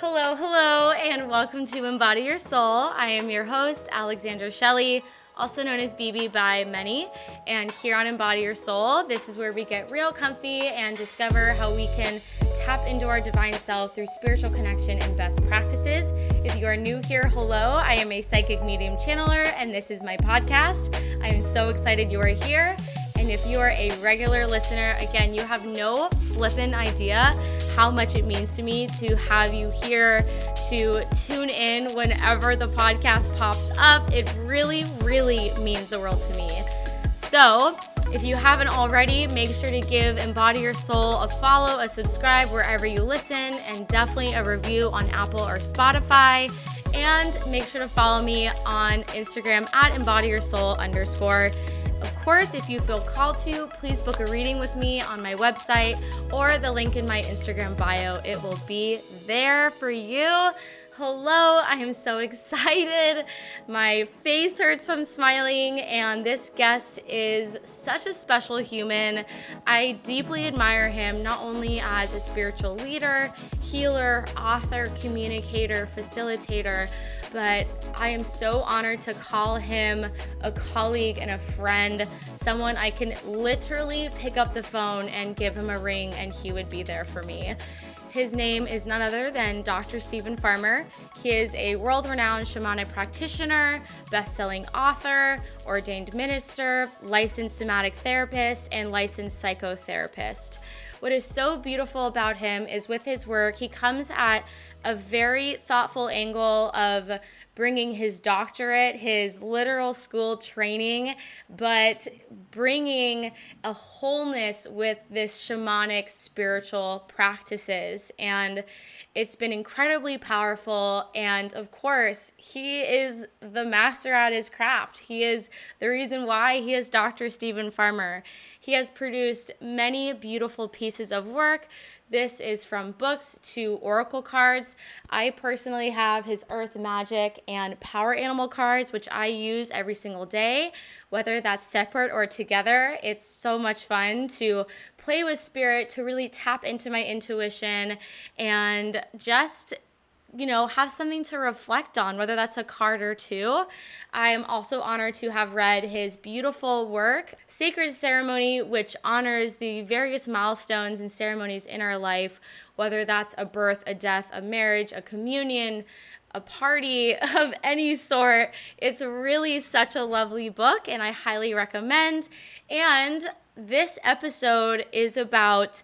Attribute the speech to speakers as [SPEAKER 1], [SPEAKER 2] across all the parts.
[SPEAKER 1] Hello, hello, and welcome to Embody Your Soul. I am your host, Alexandra Shelley, also known as BB by many. And here on Embody Your Soul, this is where we get real comfy and discover how we can tap into our divine self through spiritual connection and best practices. If you are new here, hello, I am a psychic medium channeler, and this is my podcast. I am so excited you are here. And if you are a regular listener, again, you have no flippant idea how much it means to me to have you here to tune in whenever the podcast pops up. It really, really means the world to me. So, if you haven't already, make sure to give Embody Your Soul a follow, a subscribe wherever you listen, and definitely a review on Apple or Spotify. And make sure to follow me on Instagram at Embody Your Soul underscore. Of course, if you feel called to, please book a reading with me on my website or the link in my Instagram bio. It will be there for you. Hello, I am so excited. My face hurts from smiling, and this guest is such a special human. I deeply admire him not only as a spiritual leader, healer, author, communicator, facilitator, but I am so honored to call him a colleague and a friend, someone I can literally pick up the phone and give him a ring, and he would be there for me. His name is none other than Dr. Steven Farmer. He is a world renowned shamanic practitioner, best selling author, ordained minister, licensed somatic therapist, and licensed psychotherapist. What is so beautiful about him is with his work, he comes at a very thoughtful angle of bringing his doctorate, his literal school training, but bringing a wholeness with this shamanic spiritual practices. And it's been incredibly powerful. And of course, he is the master at his craft. He is the reason why he is Dr. Steven Farmer. He has produced many beautiful pieces of work this is from books to oracle cards. I personally have his Earth Magic and Power Animal cards, which I use every single day, whether that's separate or together. It's so much fun to play with spirit, to really tap into my intuition, and just you know, have something to reflect on, whether that's a card or two. I am also honored to have read his beautiful work, Sacred Ceremony, which honors the various milestones and ceremonies in our life, whether that's a birth, a death, a marriage, a communion, a party of any sort. It's really such a lovely book, and I highly recommend. And this episode is about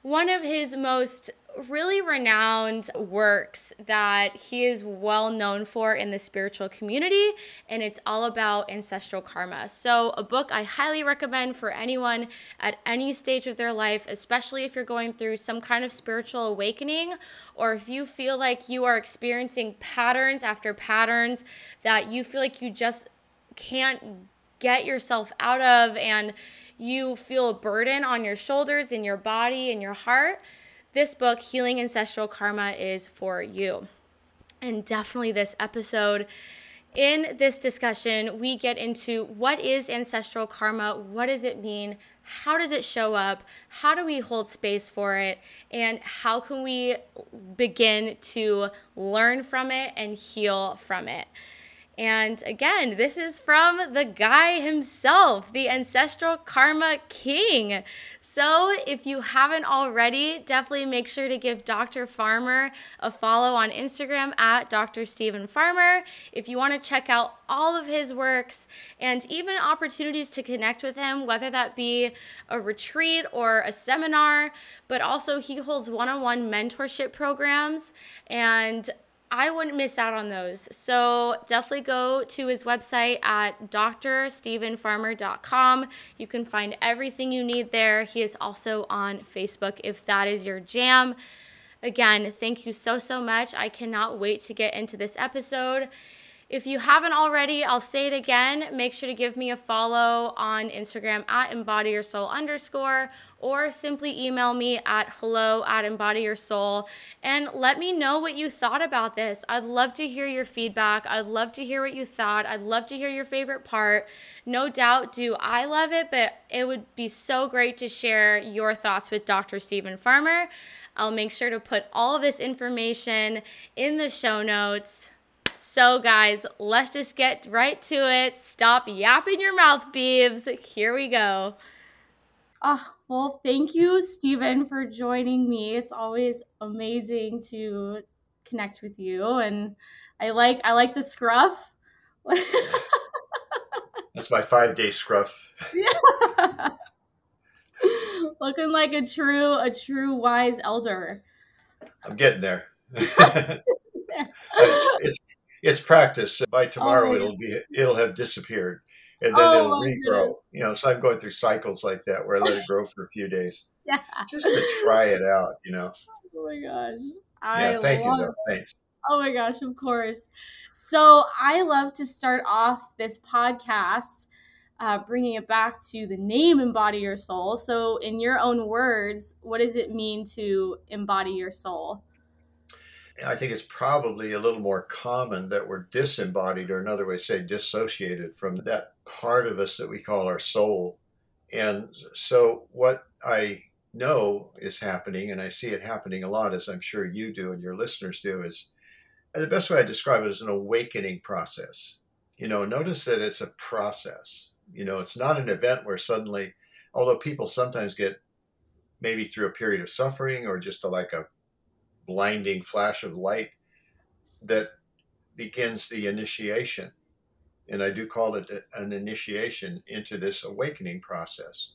[SPEAKER 1] one of his most really renowned works that he is well known for in the spiritual community, and it's all about ancestral karma. So, a book I highly recommend for anyone at any stage of their life, especially if you're going through some kind of spiritual awakening, or if you feel like you are experiencing patterns after patterns that you feel like you just can't get yourself out of, and you feel a burden on your shoulders, in your body, in your heart this book, Healing Ancestral Karma, is for you. And definitely this episode. In this discussion, we get into what is ancestral karma, what does it mean, how does it show up, how do we hold space for it, and how can we begin to learn from it and heal from it. And again, this is from the guy himself, the ancestral karma king. So if you haven't already, definitely make sure to give Dr. Farmer a follow on Instagram at Dr. Steven Farmer. If you want to check out all of his works and even opportunities to connect with him, whether that be a retreat or a seminar, but also he holds one on one mentorship programs. And I wouldn't miss out on those. So definitely go to his website at drstevenfarmer.com. You can find everything you need there. He is also on Facebook if that is your jam. Again, thank you so, so much. I cannot wait to get into this episode. If you haven't already, I'll say it again. Make sure to give me a follow on Instagram at embody your soul underscore or simply email me at hello at embody your soul and let me know what you thought about this. I'd love to hear your feedback. I'd love to hear what you thought. I'd love to hear your favorite part. No doubt, do I love it, but it would be so great to share your thoughts with Dr. Steven Farmer. I'll make sure to put all this information in the show notes. So, guys, let's just get right to it. Stop yapping your mouth, Beebs. Here we go. Oh, well, thank you, Steven, for joining me. It's always amazing to connect with you. And I like I like the scruff.
[SPEAKER 2] That's my five day scruff. Yeah.
[SPEAKER 1] Looking like a true a true wise elder.
[SPEAKER 2] I'm getting there. it's, it's, it's practice. By tomorrow, oh, it'll be it'll have disappeared, and then oh, it'll regrow. Goodness. You know, so I'm going through cycles like that where I let it grow for a few days, yeah, just to try it out. You know.
[SPEAKER 1] Oh my gosh! I
[SPEAKER 2] yeah, thank you. Though. Thanks.
[SPEAKER 1] Oh my gosh, of course. So I love to start off this podcast uh, bringing it back to the name embody your soul. So, in your own words, what does it mean to embody your soul?
[SPEAKER 2] I think it's probably a little more common that we're disembodied, or another way to say dissociated from that part of us that we call our soul. And so, what I know is happening, and I see it happening a lot, as I'm sure you do and your listeners do, is uh, the best way I describe it is an awakening process. You know, notice that it's a process. You know, it's not an event where suddenly, although people sometimes get maybe through a period of suffering or just a, like a blinding flash of light that begins the initiation. And I do call it an initiation into this awakening process.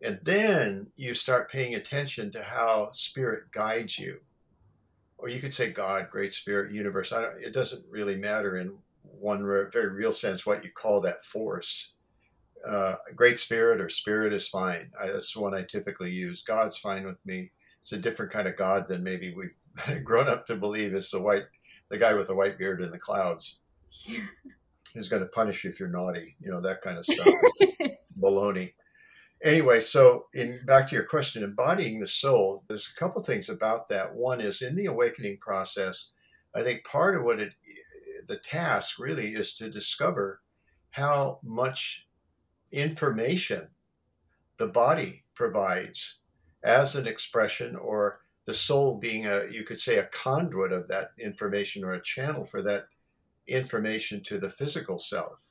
[SPEAKER 2] And then you start paying attention to how spirit guides you or you could say God, Great Spirit, Universe. it doesn't really matter in one very real sense what you call that force. Uh, Great Spirit or Spirit is fine. I, that's the one I typically use. God's fine with me. It's a different kind of God than maybe we've grown up to believe. is the white, the guy with the white beard in the clouds. He's going to punish you if you're naughty. You know that kind of stuff. Baloney anyway, so in back to your question, embodying the soul, there's a couple things about that. One is in the awakening process, I think part of what it the task really is to discover how much information the body provides as an expression or the soul being a you could say a conduit of that information or a channel for that information to the physical self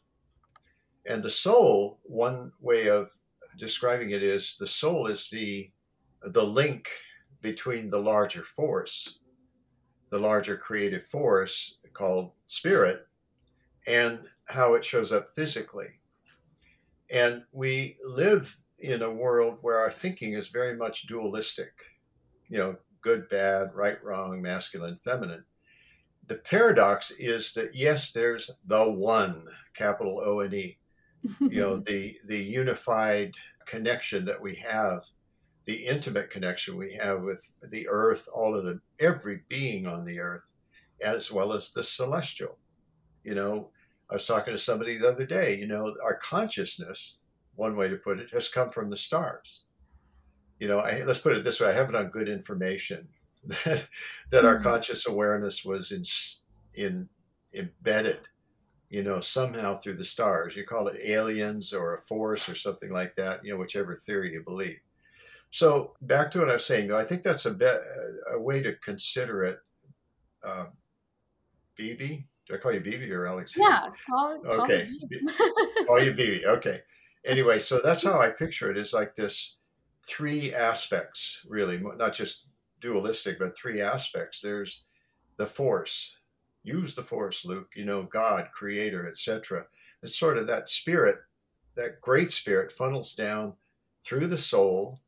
[SPEAKER 2] and the soul one way of describing it is the soul is the the link between the larger force, the larger creative force called spirit, and how it shows up physically. And we live in a world where our thinking is very much dualistic, you know, good, bad, right, wrong, masculine, feminine. The paradox is that yes, there's the one, capital O and E, you know the the unified connection that we have the intimate connection we have with the earth all of the every being on the earth as well as the celestial you know i was talking to somebody the other day you know our consciousness one way to put it has come from the stars you know I, let's put it this way i have it on good information that, that our mm-hmm. conscious awareness was in in embedded you know, somehow through the stars. You call it aliens or a force or something like that, you know, whichever theory you believe. So back to what I was saying, though, I think that's a bit a way to consider it. Uh, BB, do I call you BB or Alex?
[SPEAKER 1] Yeah, call,
[SPEAKER 2] call okay, call you BB. Okay. Anyway, so that's how I picture it. Is like this three aspects, really, not just dualistic, but three aspects. There's the force, use the force luke you know god creator etc it's sort of that spirit that great spirit funnels down through the soul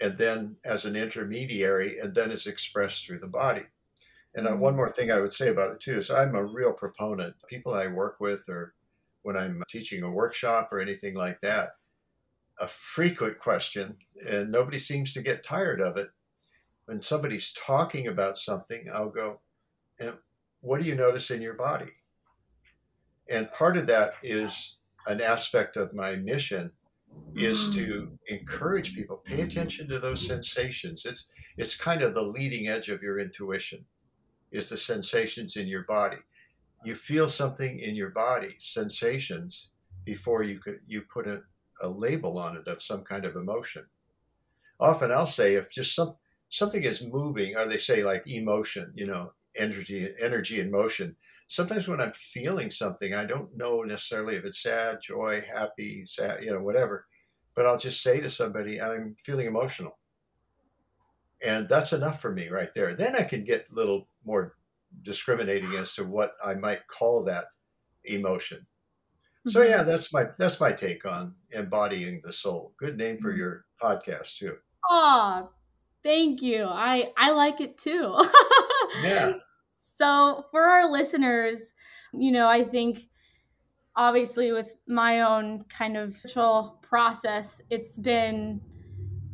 [SPEAKER 2] and then as an intermediary and then is expressed through the body and uh, one mm. more thing i would say about it too is i'm a real proponent people i work with or when i'm teaching a workshop or anything like that a frequent question and nobody seems to get tired of it when somebody's talking about something i'll go and what do you notice in your body? And part of that is an aspect of my mission is to mm. encourage people pay attention to those sensations. It's it's kind of the leading edge of your intuition is the sensations in your body. You feel something in your body, sensations, before you could you put a, a label on it of some kind of emotion. Often I'll say if just some something is moving, or they say like emotion, you know, energy, energy and motion. Sometimes when I'm feeling something, I don't know necessarily if it's sad, joy, happy, sad, you know, whatever, but I'll just say to somebody, I'm feeling emotional. And that's enough for me right there. Then I can get a little more discriminating as to what I might call that emotion. Mm-hmm. So yeah, that's my that's my take on embodying the soul. Good name for mm-hmm. your podcast too.
[SPEAKER 1] Oh, thank you. I I like it too.
[SPEAKER 2] yeah.
[SPEAKER 1] So for our listeners, you know, I think obviously with my own kind of process, it's been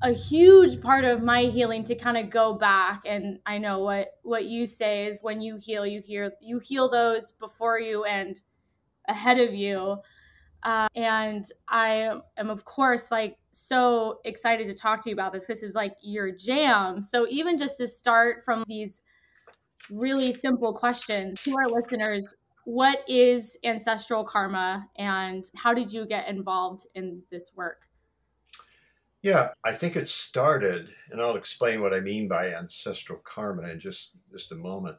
[SPEAKER 1] a huge part of my healing to kind of go back and I know what what you say is when you heal you hear you heal those before you and ahead of you. Uh, and I am of course like so excited to talk to you about this this is like your jam. So even just to start from these really simple questions to our listeners what is ancestral karma and how did you get involved in this work
[SPEAKER 2] yeah, I think it started, and I'll explain what I mean by ancestral karma in just just a moment.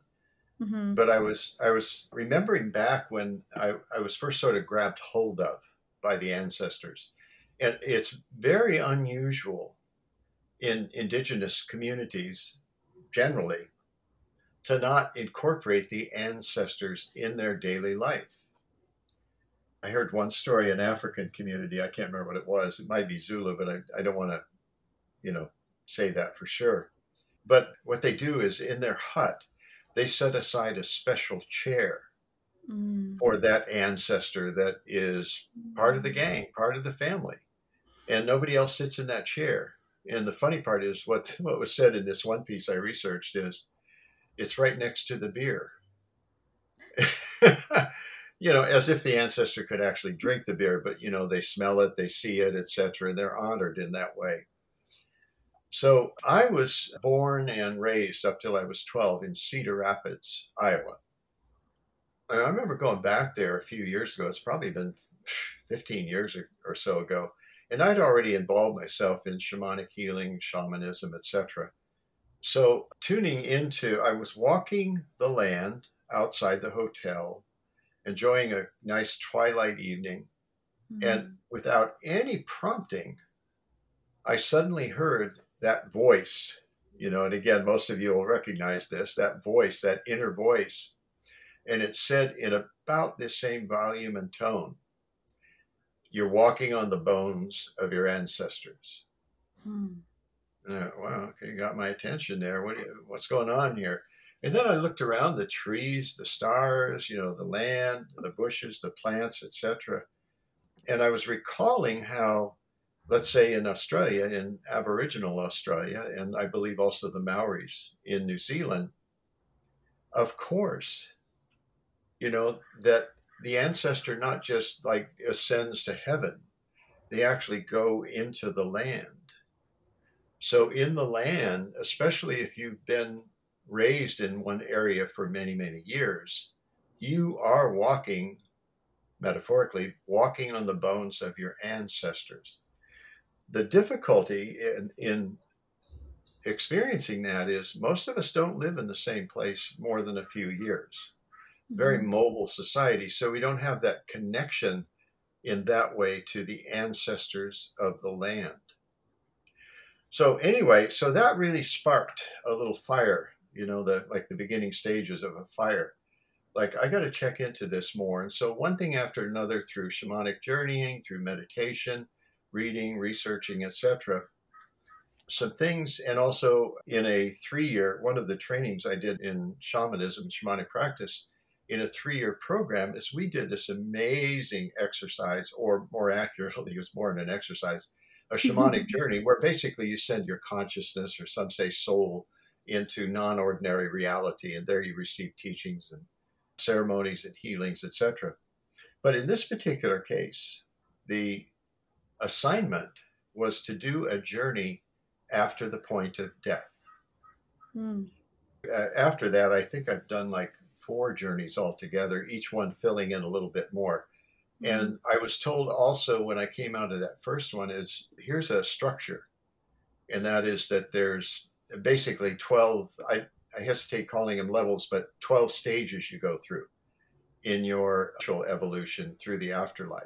[SPEAKER 2] Mm-hmm. But I was I was remembering back when I, I was first sort of grabbed hold of by the ancestors. And it's very unusual in indigenous communities generally to not incorporate the ancestors in their daily life. I heard one story in African community. I can't remember what it was. It might be Zulu, but I, I don't want to, you know, say that for sure. But what they do is in their hut, they set aside a special chair mm. for that ancestor that is part of the gang, part of the family. And nobody else sits in that chair. And the funny part is what, what was said in this one piece I researched is it's right next to the beer. you know, as if the ancestor could actually drink the beer, but you know, they smell it, they see it, etc. and They're honored in that way. So I was born and raised up till I was 12 in Cedar Rapids, Iowa. And I remember going back there a few years ago. It's probably been 15 years or, or so ago. And I'd already involved myself in shamanic healing, shamanism, etc. So tuning into, I was walking the land outside the hotel enjoying a nice twilight evening. Mm-hmm. And without any prompting, I suddenly heard that voice, you know, and again, most of you will recognize this that voice, that inner voice. And it said in about the same volume and tone You're walking on the bones of your ancestors. Hmm. Uh, wow, okay, got my attention there. What, what's going on here? And then I looked around the trees, the stars, you know, the land, the bushes, the plants, etc. And I was recalling how, let's say in Australia, in Aboriginal Australia, and I believe also the Maoris in New Zealand, of course, you know, that the ancestor not just like ascends to heaven, they actually go into the land. So in the land, especially if you've been raised in one area for many, many years, you are walking, metaphorically, walking on the bones of your ancestors. The difficulty in, in experiencing that is most of us don't live in the same place more than a few years. Very mm-hmm. mobile society, so we don't have that connection in that way to the ancestors of the land. So anyway, so that really sparked a little fire you know, the like the beginning stages of a fire. Like I got to check into this more. And so one thing after another through shamanic journeying, through meditation, reading, researching, etc. Some things, and also in a three-year, one of the trainings I did in shamanism, shamanic practice, in a three-year program, is we did this amazing exercise, or more accurately, it was more than an exercise, a shamanic journey, where basically you send your consciousness, or some say soul, into non ordinary reality. And there you receive teachings and ceremonies and healings, etc. But in this particular case, the assignment was to do a journey after the point of death. Mm. After that, I think I've done like four journeys altogether, each one filling in a little bit more. Mm. And I was told also when I came out of that first one is here's a structure, and that is that there's basically 12, I, I hesitate calling them levels, but 12 stages you go through in your actual evolution through the afterlife.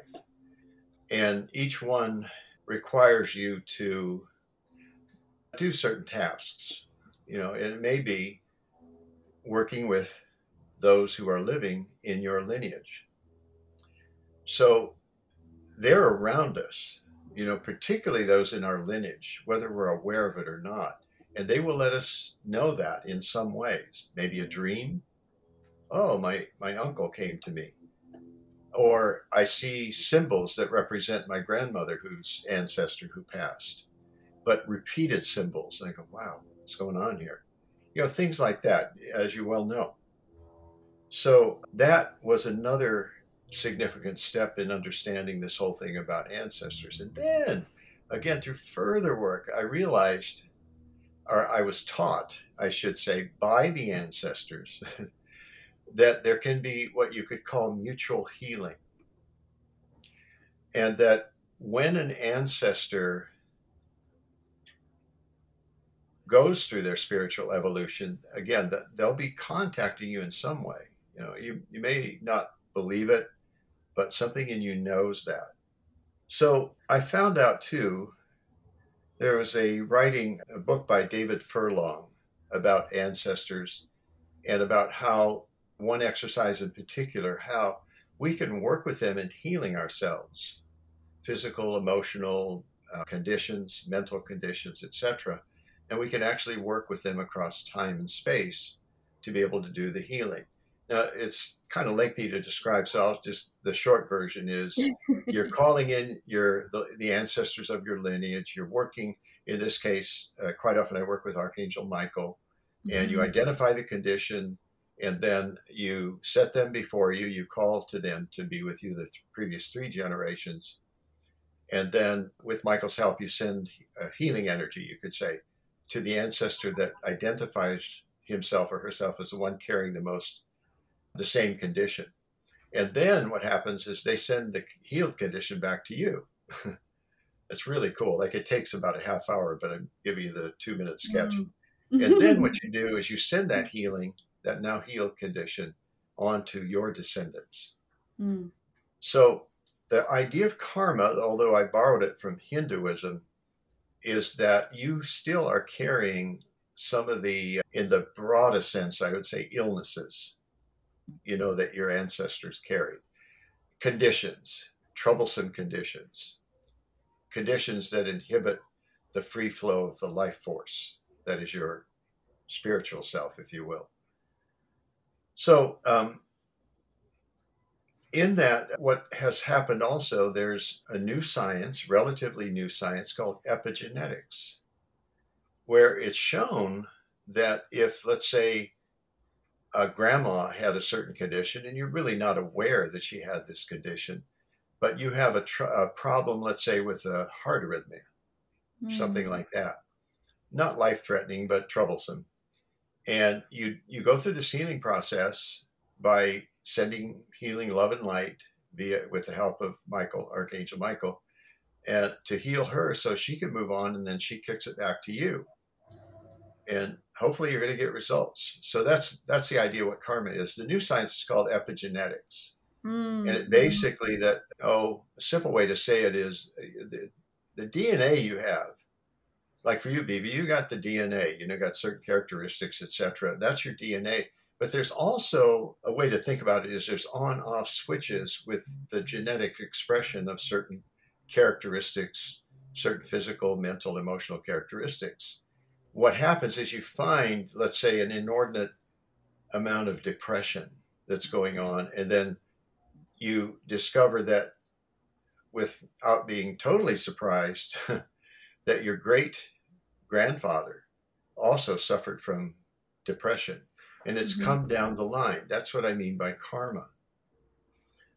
[SPEAKER 2] And each one requires you to do certain tasks. You know, and it may be working with those who are living in your lineage. So they're around us, you know, particularly those in our lineage, whether we're aware of it or not. And they will let us know that in some ways. Maybe a dream. Oh, my, my uncle came to me. Or I see symbols that represent my grandmother whose ancestor who passed, but repeated symbols. And I go, wow, what's going on here? You know, things like that, as you well know. So that was another significant step in understanding this whole thing about ancestors. And then, again, through further work, I realized, or I was taught, I should say, by the ancestors, that there can be what you could call mutual healing. And that when an ancestor goes through their spiritual evolution, again, that they'll be contacting you in some way. You know, you, you may not believe it, but something in you knows that. So I found out too, there was a writing, a book by David Furlong about ancestors and about how one exercise in particular, how we can work with them in healing ourselves, physical, emotional uh, conditions, mental conditions, etc. And we can actually work with them across time and space to be able to do the healing. Now, it's kind of lengthy to describe, so I'll just the short version is you're calling in your the, the, ancestors of your lineage. You're working in this case. Uh, quite often, I work with Archangel Michael, and you mm-hmm. identify the condition, and then you set them before you. You call to them to be with you the th- previous three generations, and then with Michael's help, you send a healing energy. You could say to the ancestor that identifies himself or herself as the one carrying the most the same condition. And then what happens is they send the healed condition back to you. it's really cool. Like it takes about a half hour, but I'm giving you the two minute sketch. Mm. and then what you do is you send that healing, that now healed condition, onto your descendants. Mm. So the idea of karma, although I borrowed it from Hinduism, is that you still are carrying some of the, in the broadest sense, I would say, illnesses you know that your ancestors carried. Conditions, troublesome conditions, conditions that inhibit the free flow of the life force that is your spiritual self, if you will. So, um, in that, what has happened also, there's a new science, relatively new science called epigenetics, where it's shown that if, let's say, uh, grandma had a certain condition and you're really not aware that she had this condition, but you have a, tr- a problem, let's say, with a heart arrhythmia, mm. something like that. Not life threatening, but troublesome. And you, you go through this healing process by sending healing love and light via with the help of Michael, Archangel Michael, and to heal her so she can move on and then she kicks it back to you and hopefully you're going to get results. So that's that's the idea what karma is. The new science is called epigenetics. Mm. And it basically that oh, a simple way to say it is the, the DNA you have. Like for you, BB, you got the DNA. You know, got certain characteristics, etc. That's your DNA. But there's also a way to think about it is there's on-off switches with the genetic expression of certain characteristics, certain physical, mental, emotional characteristics what happens is you find, let's say, an inordinate amount of depression that's going on, and then you discover that without being totally surprised that your great grandfather also suffered from depression. And it's mm-hmm. come down the line. That's what i mean by karma.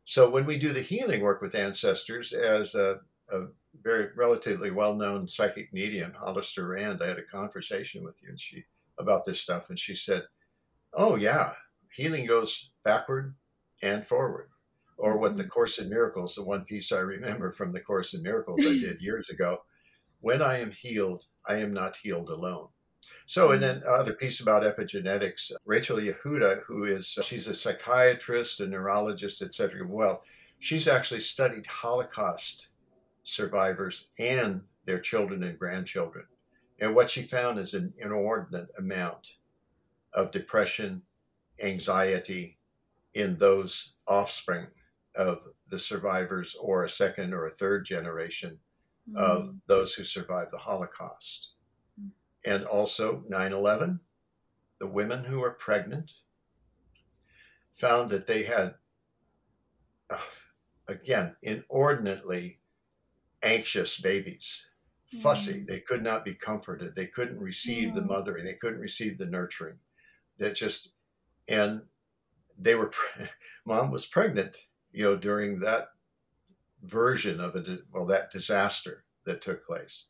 [SPEAKER 2] So when we do the healing work with ancestors as a, a very relatively well-known psychic medium, Hollister Rand. I had a conversation with you and she about this stuff, and she said, "Oh yeah, healing goes backward and forward." Or what the mm-hmm. Course in Miracles, the one piece I remember from the Course in Miracles I did years ago. When I am healed, I am not healed alone. So, and then other piece about epigenetics, Rachel Yehuda, who is, she's a psychiatrist, a neurologist, etc. Well, she's actually studied Holocaust survivors and their children and grandchildren. And what she found is an inordinate amount of depression, anxiety in those offspring of the survivors or a second or a third generation mm. of those who survived the Holocaust. Mm. And also 9 11, the women who were pregnant found that they had, uh, again, inordinately anxious babies, fussy. Mm. They could not be comforted. They couldn't receive the mothering. They couldn't receive the nurturing. That just, and they were, mom was pregnant you know, during that version of a well, that disaster that took place.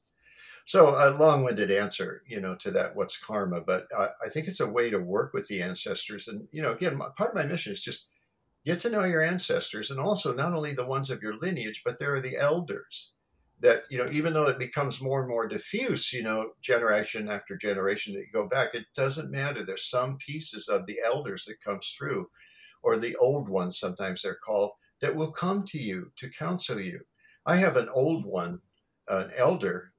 [SPEAKER 2] So a long-winded answer, you know, to that what's karma, but I, I think it's a way to work with the ancestors, and you know, again, part of my mission is just get to know your ancestors, and also not only the ones of your lineage, but there are the elders that you know even though it becomes more and more diffuse you know generation after generation that you go back it doesn't matter there's some pieces of the elders that comes through or the old ones, sometimes they're called, that will come to you to counsel you. I have an old one, an elder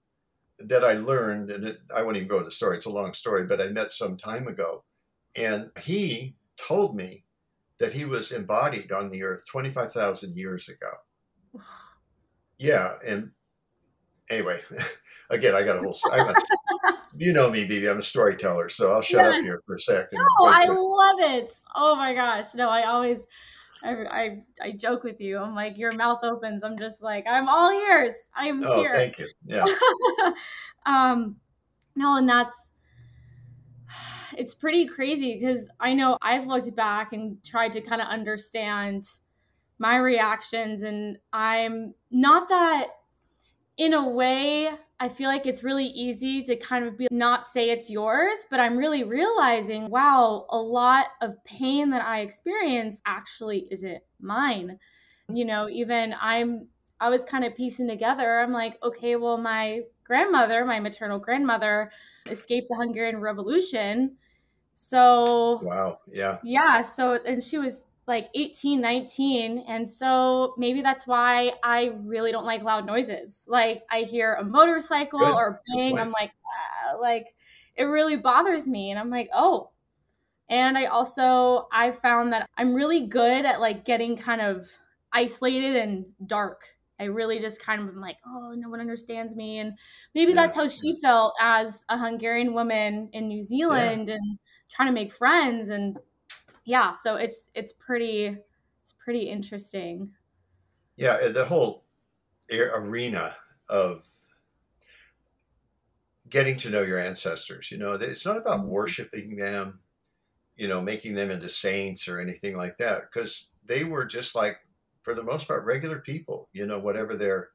[SPEAKER 2] that I learned, and it, I won't even go into the story, it's a long story, but I met some time ago. And he told me that he was embodied on the earth 25,000 years ago. Yeah. And anyway, again, I got a whole, I got, you know me, Bibi. I'm a storyteller, so I'll shut yeah. up here for a second.
[SPEAKER 1] No, I love it. Oh my gosh. No, I always, I, I, I joke with you. I'm like, your mouth opens. I'm just like, I'm all ears. I'm
[SPEAKER 2] oh,
[SPEAKER 1] here.
[SPEAKER 2] thank you. Yeah.
[SPEAKER 1] um, no, and that's, it's pretty crazy because I know I've looked back and tried to kind of understand my reactions, and I'm not that in a way I feel like it's really easy to kind of be not say it's yours, but I'm really realizing, wow, a lot of pain that I experience actually isn't mine. You know, even I'm I was kind of piecing together. I'm like, okay, well, my grandmother, my maternal grandmother, escaped the Hungarian Revolution. So
[SPEAKER 2] Wow, yeah.
[SPEAKER 1] Yeah, so and she was like 18, 19. And so maybe that's why I really don't like loud noises. Like I hear a motorcycle Good. or bang, I'm like, ah, like it really bothers me. And I'm like, oh. And I also I found that I'm really good at like getting kind of isolated and dark. I really just kind of am like, oh, no one understands me. And maybe yeah. that's how she felt as a Hungarian woman in New Zealand yeah. and trying to make friends. And yeah, so it's it's pretty it's pretty interesting.
[SPEAKER 2] Yeah, the whole arena of getting to know your ancestors. You know, it's not about mm-hmm. worshiping them, you know, making them into saints or anything like that, because they were just like, for the most part, regular people. You know, whatever their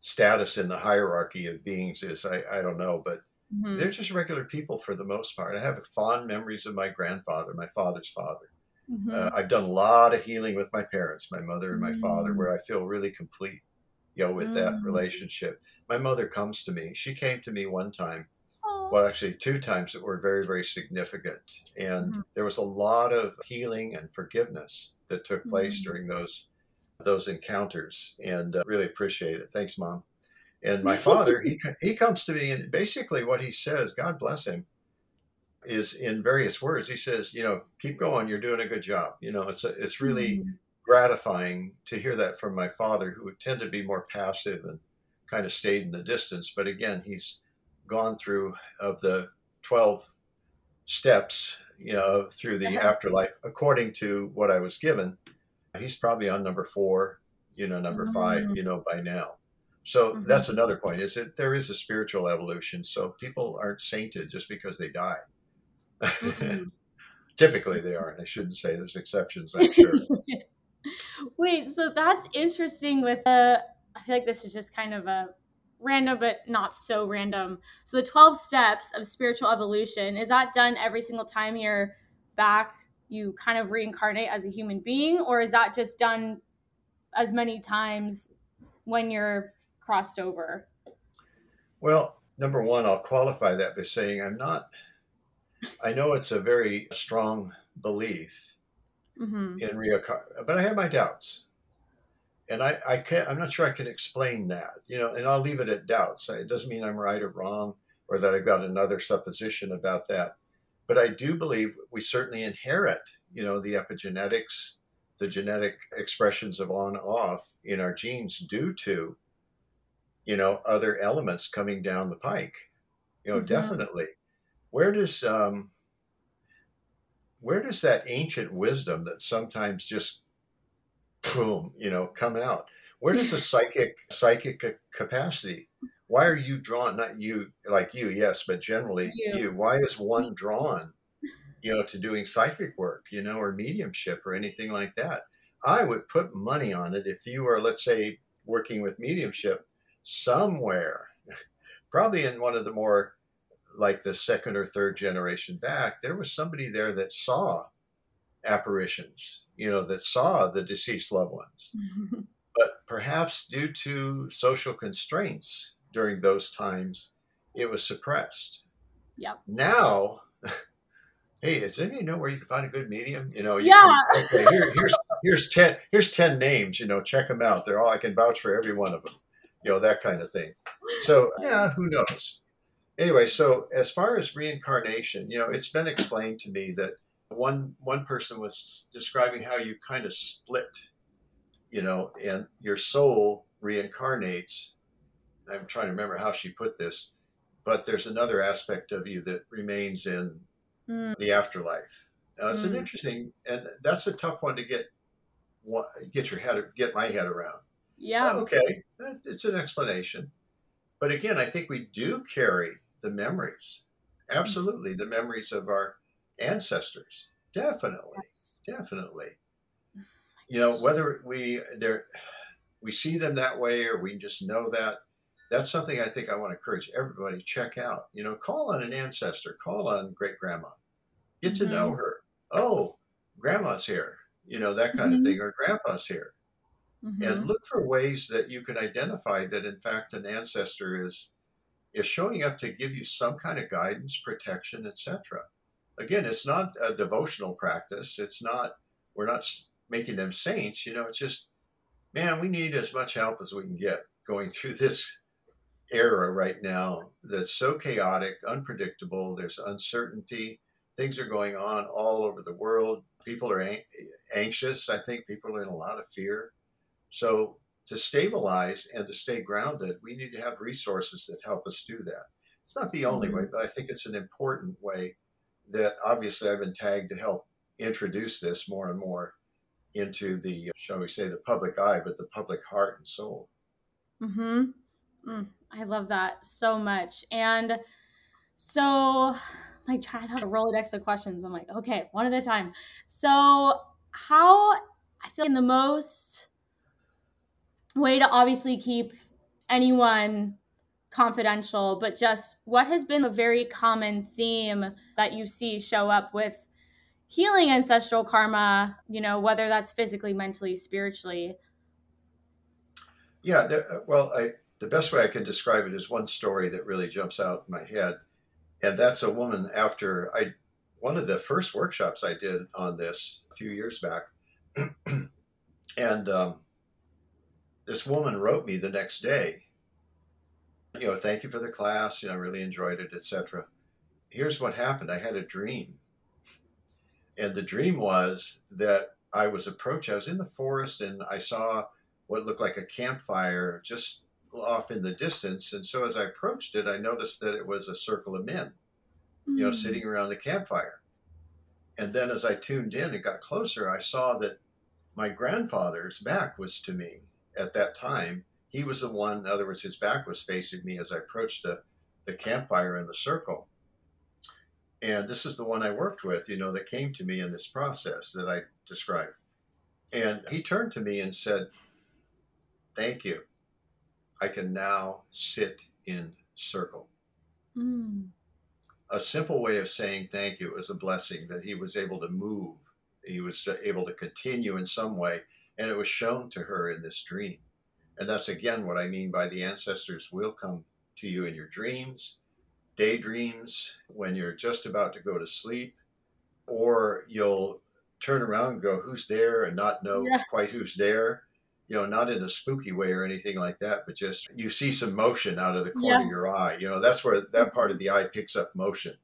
[SPEAKER 2] status in the hierarchy of beings is, I, I don't know, but Mm-hmm. They're just regular people for the most part. I have fond memories of my grandfather, my father's father. Mm-hmm. Uh, I've done a lot of healing with my parents, my mother and my mm-hmm. father, mm. where I feel really complete, you know, with that mm. relationship. My mother comes to me. She came to me one time, well, actually two times that were very, very significant, and mm-hmm. there was a lot of healing and forgiveness that took place mm-hmm. during those those encounters, and uh, really appreciate it. Thanks, mom. And my father, he, he comes to me and basically what he says, God bless him, is in various words. He says, you know, keep going. You're doing a good job. You know, it's, a, it's really mm-hmm. gratifying to hear that from my father, who would tend to be more passive and kind of stayed in the distance. But again, he's gone through of the 12 steps, you know, through the uh-huh. afterlife, according to what I was given. He's probably on number four, you know, number mm-hmm. five, mm. you know, by now. So mm-hmm. that's another point is that there is a spiritual evolution. So people aren't sainted just because they die. Mm-hmm. Typically they aren't. I shouldn't say there's exceptions, I'm sure.
[SPEAKER 1] Wait, so that's interesting with I feel like this is just kind of a random but not so random. So the 12 steps of spiritual evolution, is that done every single time you're back you kind of reincarnate as a human being or is that just done as many times when you're crossed over?
[SPEAKER 2] Well, number one, I'll qualify that by saying I'm not. I know it's a very strong belief mm-hmm. in reincarnation, but I have my doubts, and I, I can't. I'm not sure I can explain that. You know, and I'll leave it at doubts. It doesn't mean I'm right or wrong, or that I've got another supposition about that. But I do believe we certainly inherit, you know, the epigenetics, the genetic expressions of on off in our genes due to you know other elements coming down the pike you know mm-hmm. definitely. Where does um where does that ancient wisdom that sometimes just boom you know come out? Where does the psychic psychic capacity why are you drawn not you like you yes but generally you, you why is one drawn you know to doing psychic work you know or mediumship or anything like that? I would put money on it if you are let's say working with mediumship somewhere, probably in one of the more like the second or third generation back, there was somebody there that saw apparitions, you know, that saw the deceased loved ones. but perhaps due to social constraints during those times, it was suppressed.
[SPEAKER 1] Yep.
[SPEAKER 2] Now, hey, does anybody know where you can find a good medium? You know, you
[SPEAKER 1] yeah.
[SPEAKER 2] Can, okay, here, here's here's ten here's ten names. You know, check them out. They're all I can vouch for every one of them you know, that kind of thing. So, yeah, who knows? Anyway, so as far as reincarnation, you know, it's been explained to me that one one person was describing how you kind of split, you know, and your soul reincarnates. I'm trying to remember how she put this, but there's another aspect of you that remains in mm. the afterlife. Now, it's mm. an hmm. interesting, and that's a tough one to get get your head get my head around
[SPEAKER 1] yeah.
[SPEAKER 2] Okay, it's an explanation. But again, I think we do carry the memories. Absolutely, the memories of our ancestors. Definitely, yes. definitely. You know, whether we they we see them that way or we just know that, that's something I think I want to encourage everybody check out. You know, call on an ancestor, call on great grandma, get to mm-hmm. know her. Oh, grandma's here. You know that kind mm-hmm. of thing, or grandpa's here mm-hmm. and look for ways that you can identify that in fact an ancestor is is showing up to give you some kind of guidance protection etc again it's not a devotional practice. It's not we're not making them saints you know it's just man we need as much help as we can get going through this era right now that's so chaotic unpredictable there's uncertainty things are going on all over the world. People are anxious i think people are in a lot of fear so to stabilize and to stay grounded, we need to have resources that help us do that. It's not the only way, mm-hmm. but I think it's an important way that obviously I've been tagged to help introduce this more and more into the, shall we say, the public eye, but the public heart and soul.
[SPEAKER 1] Hmm. Mm, I love that so much. And so, like, trying to have a Rolodex of questions. I'm like, okay, one at a time. So, how I feel in the most way to obviously keep anyone confidential, but just what has been a very common theme that you see show up with healing ancestral karma, you know, whether that's physically, mentally, spiritually?
[SPEAKER 2] Yeah, the, well, I, the best way I can describe it is one story that really jumps out in my head. And that's a woman after I, one of the first workshops I did on this a few years back. and um, this woman wrote me the next day you know thank you for the class you know i really enjoyed it etc here's what happened. I had a dream. And the dream was that i was approached i was in the forest and i saw what looked like a campfire just off in the distance. And so as i approached it i noticed that it was a circle of men mm. you know hmm. sitting around the campfire. And then as i tuned in and got closer i saw that my grandfather's back was to me at that time, he was the one, in other words, his back was facing me as I approached the, the campfire in the circle. And this is the one I worked with, you know, that came to me in this process that I described. And he turned to me and said, Thank you. I can now sit in circle. Mm. A simple way of saying thank you was a blessing that he was able to move. He was able to continue in some way and it was shown to her in this dream. And that's again what I mean by the ancestors will come to you in your dreams, daydreams, when you're just about to go to sleep, or you'll turn around and go, Who's there? and not know yeah. quite who's there. You know, not in a spooky way or anything like that, but just you see some motion out of the corner yes. of your eye. You know, that's where that part of the eye picks up motion.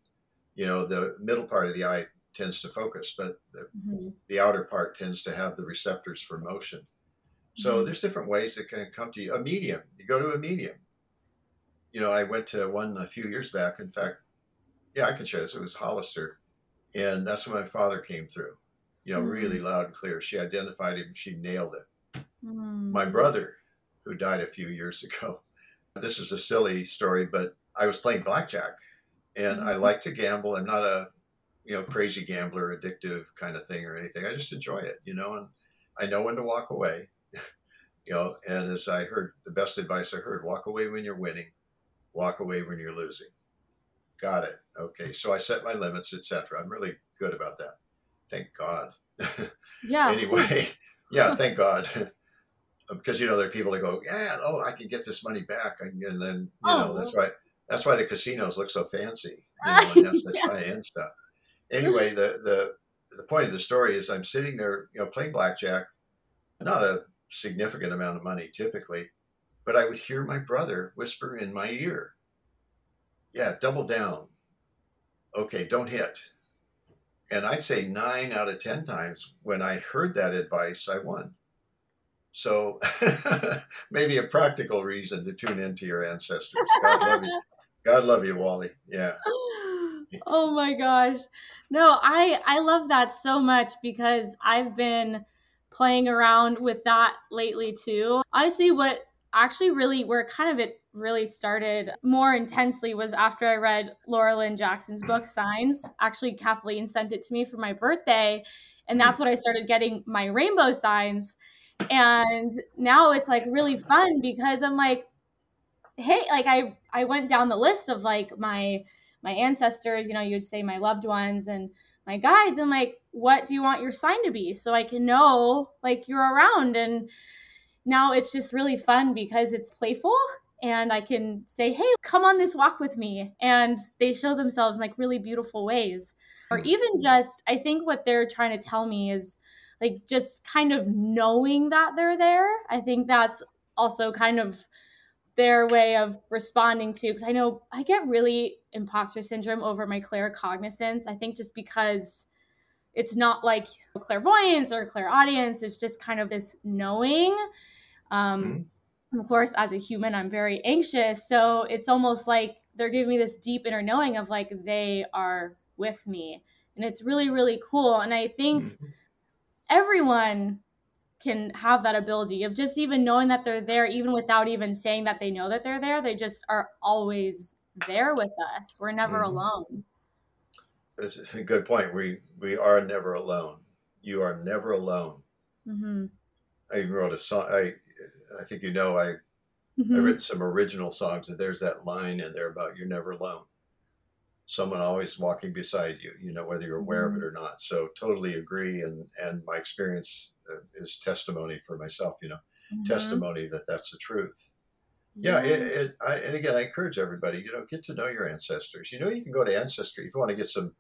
[SPEAKER 2] You know, the middle part of the eye tends to focus, but the, mm-hmm. the outer part tends to have the receptors for motion. So mm-hmm. there's different ways that can come to you. A medium, you go to a medium. You know, I went to one a few years back. In fact, yeah, I can share this. It was Hollister, and that's when my father came through. You know, mm-hmm. really loud and clear. She identified him. She nailed it. Mm-hmm. My brother, who died a few years ago. This is a silly story, but I was playing blackjack, and I mm-hmm. like to gamble. I'm not a you know, crazy gambler, addictive kind of thing or anything. I just enjoy it, you know, and I know when to walk away, you know. And as I heard, the best advice I heard: walk away when you're winning, walk away when you're losing. Got it. Okay, so I set my limits, etc. I'm really good about that. Thank God.
[SPEAKER 1] Yeah.
[SPEAKER 2] anyway, yeah, thank God. Um, because you know there are people that go, yeah, oh, I can get this money back, and then you oh. know that's oh. why that's why the casinos look so fancy, you know, and that's, that's yeah. high end stuff anyway, the the the point of the story is I'm sitting there, you know, playing blackjack, not a significant amount of money typically, but I would hear my brother whisper in my ear, "Yeah, double down. Okay, don't hit." And I'd say nine out of ten times when I heard that advice, I won. So maybe a practical reason to tune into your ancestors. God love you. God love you, Wally. Yeah.
[SPEAKER 1] Oh my gosh. No, I I love that so much because I've been playing around with that lately too. Honestly, what actually really where kind of it really started more intensely was after I read Laura Lynne Jackson's book Signs. Actually, Kathleen sent it to me for my birthday, and that's mm. when I started getting my rainbow signs. And now it's like really fun because I'm like, hey, like I I went down the list of like my my ancestors, you know, you'd say my loved ones and my guides. And like, what do you want your sign to be? So I can know like you're around. And now it's just really fun because it's playful and I can say, hey, come on this walk with me. And they show themselves in like really beautiful ways. Or mm. even just, I think what they're trying to tell me is like just kind of knowing that they're there. I think that's also kind of their way of responding to because I know I get really imposter syndrome over my claircognizance. I think just because it's not like clairvoyance or clairaudience, it's just kind of this knowing. Um, mm-hmm. Of course, as a human, I'm very anxious. So it's almost like they're giving me this deep inner knowing of like they are with me. And it's really, really cool. And I think mm-hmm. everyone can have that ability of just even knowing that they're there, even without even saying that they know that they're there. They just are always there with us. We're never mm-hmm. alone.
[SPEAKER 2] That's a good point. We we are never alone. You are never alone. Mm-hmm. I even wrote a song. I I think you know I mm-hmm. I written some original songs, and there's that line in there about you're never alone. Someone always walking beside you. You know whether you're aware of it mm-hmm. or not. So totally agree. And and my experience uh, is testimony for myself, you know, mm-hmm. testimony that that's the truth. Yeah, yeah. It, it, I, and again, I encourage everybody, you know, get to know your ancestors. You know, you can go to Ancestry if you want to get some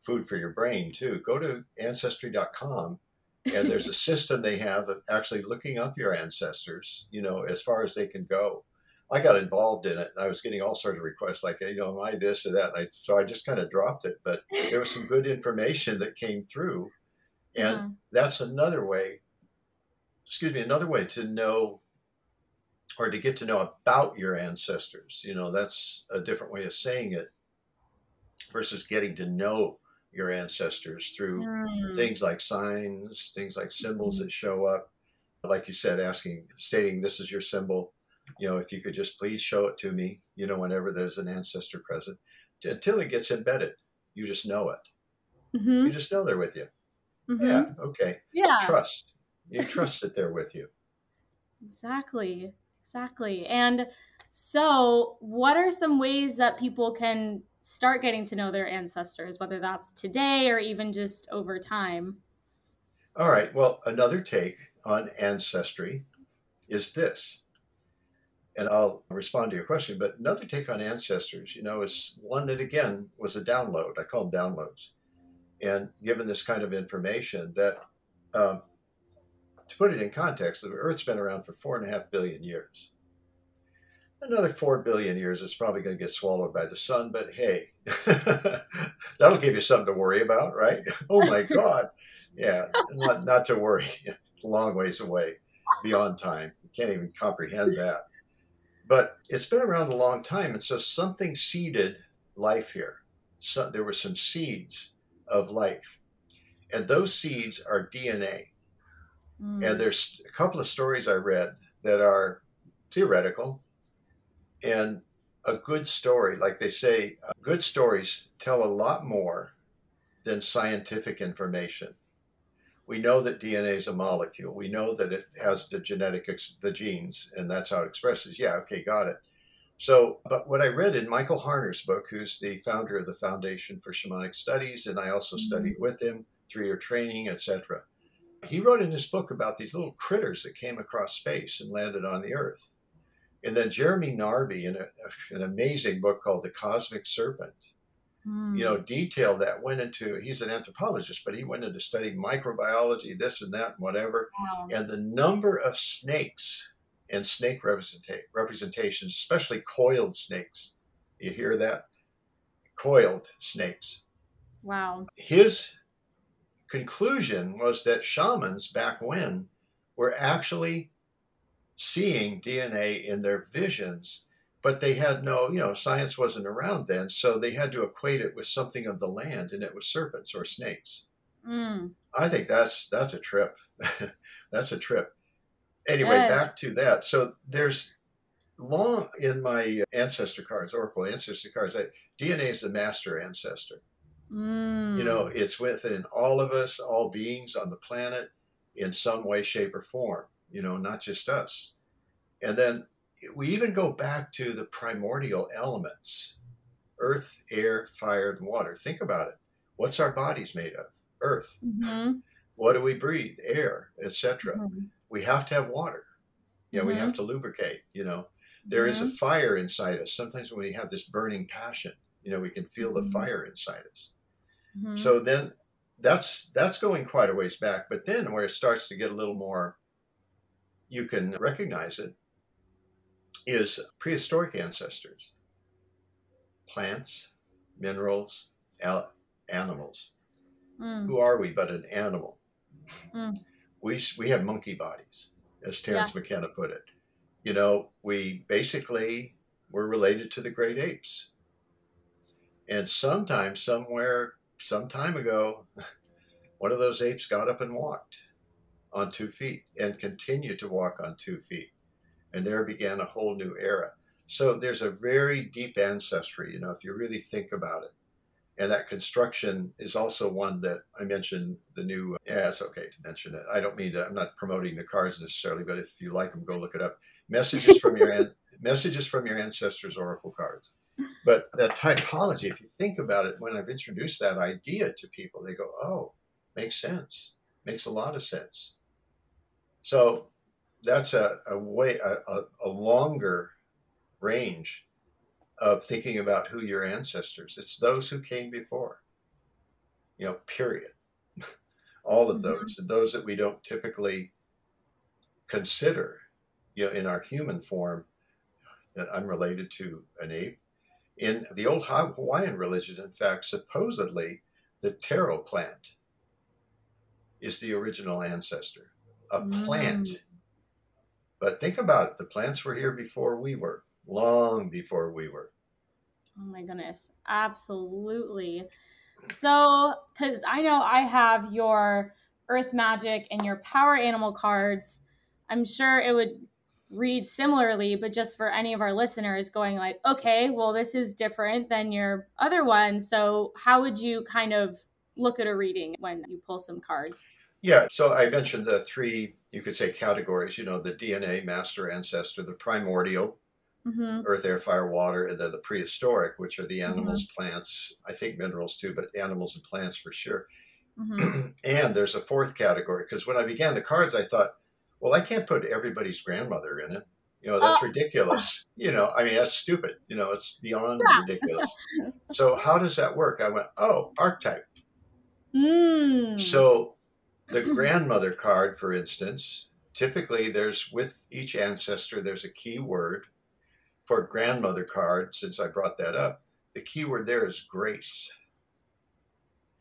[SPEAKER 2] food for your brain too. Go to ancestry.com and there's a system they have of actually looking up your ancestors, you know, as far as they can go. I got involved in it and I was getting all sorts of requests like, you know, am I this or that? I, so I just kind of dropped it, but there was some good information that came through and uh-huh. that's another way, excuse me, another way to know or to get to know about your ancestors. You know, that's a different way of saying it versus getting to know your ancestors through mm. things like signs, things like symbols mm. that show up. Like you said, asking, stating, this is your symbol. You know, if you could just please show it to me, you know, whenever there's an ancestor present, until it gets embedded. You just know it. Mm-hmm. You just know they're with you. Mm-hmm. Yeah. Okay.
[SPEAKER 1] Yeah.
[SPEAKER 2] Trust. You trust that they're with you.
[SPEAKER 1] Exactly. Exactly. And so, what are some ways that people can start getting to know their ancestors, whether that's today or even just over time?
[SPEAKER 2] All right. Well, another take on ancestry is this and I'll respond to your question. But another take on ancestors, you know, is one that again was a download. I call them downloads. And given this kind of information, that um, to put it in context, the Earth's been around for four and a half billion years. Another four billion years is probably going to get swallowed by the sun, but hey, that'll give you something to worry about, right? Oh my God. Yeah, not, not to worry. Long ways away beyond time. You can't even comprehend that. But it's been around a long time, and so something seeded life here. So there were some seeds of life, and those seeds are DNA. Mm. And there's a couple of stories I read that are theoretical, and a good story, like they say, uh, good stories tell a lot more than scientific information. We know that DNA is a molecule. We know that it has the genetic, the genes, and that's how it expresses. Yeah, okay, got it. So, but what I read in Michael Harner's book, who's the founder of the Foundation for Shamanic Studies, and I also mm-hmm. studied with him, three-year training, etc. He wrote in his book about these little critters that came across space and landed on the Earth. And then Jeremy Narby, in a, an amazing book called The Cosmic Serpent, mm. you know, detail that, went into, he's an anthropologist, but he went into study microbiology, this and that, and whatever. Wow. And the number of snakes and snake representa- representations, especially coiled snakes. You hear that? Coiled snakes.
[SPEAKER 1] Wow.
[SPEAKER 2] His conclusion was that shamans back when were actually seeing DNA in their visions, but they had no, you know, science wasn't around then, so they had to equate it with something of the land, and it was serpents or snakes. Mm. I think that's that's a trip. that's a trip. Anyway, yes. back to that. So there's long in my ancestor cards, Oracle ancestor cards, I, DNA is the master ancestor. Mm. You know, it's within all of us, all beings on the planet in some way, shape, or form you know, not just us. And then we even go back to the primordial elements earth, air, fire, and water. Think about it. What's our bodies made of? Earth. Mm-hmm. What do we breathe? Air, etc. Mm-hmm. We have to have water. You know, mm-hmm. we have mm-hmm. to lubricate, you know. There is a mm-hmm. fire inside us. Sometimes when we have this burning passion, you know, we can feel the mm-hmm. fire inside us. So then that's that's going quite a ways back. But then where it starts to get a little more you can recognize it is prehistoric ancestors plants, minerals, al- animals. Mm. Who are we but an animal? Mm. We, we have monkey bodies, as Terence yeah. McKenna put it. You know, we basically were related to the great apes. And sometime, somewhere, some time ago, one of those apes got up and walked on two feet and continued to walk on two feet. And there began a whole new era. So there's a very deep ancestry, you know, if you really think about it. And that construction is also one that I mentioned the new, yeah, it's okay to mention it. I don't mean to, I'm not promoting the cards necessarily, but if you like them, go look it up. Messages from your, messages from your ancestors oracle cards. But that typology, if you think about it, when I've introduced that idea to people, they go, oh, makes sense. Makes a lot of sense. So that's a, a way a, a, longer range of thinking about who your ancestors. It's those who came before. You know, period. All of mm-hmm. those, and those that we don't typically consider, you know, in our human form, that I'm related to an ape. In the old Hawaiian religion, in fact, supposedly the taro plant is the original ancestor a plant. But think about it the plants were here before we were, long before we were.
[SPEAKER 1] Oh my goodness. Absolutely. So, because I know I have your Earth Magic and your Power Animal cards, I'm sure it would read similarly, but just for any of our listeners going like, okay, well, this is different than your other one. So, how would you kind of look at a reading when you pull some cards?
[SPEAKER 2] Yeah, so I mentioned the three, you could say, categories. You know, the DNA master ancestor, the primordial, mm-hmm. earth, air, fire, water, and then the prehistoric, which are the mm-hmm. animals, mm-hmm. plants, I think minerals too, but animals and plants for sure. Mm-hmm. and there's a fourth category because when I began the cards, I thought, well, I can't put everybody's grandmother in it. You know, that's oh. ridiculous. You know, I mean, that's stupid. You know, it's beyond yeah. ridiculous. So, how does that work? I went, oh, archetype.
[SPEAKER 1] Mm.
[SPEAKER 2] So, the grandmother card, for instance, typically there's with each ancestor, there's a key word. For grandmother card, since I brought that up, the key word there is grace.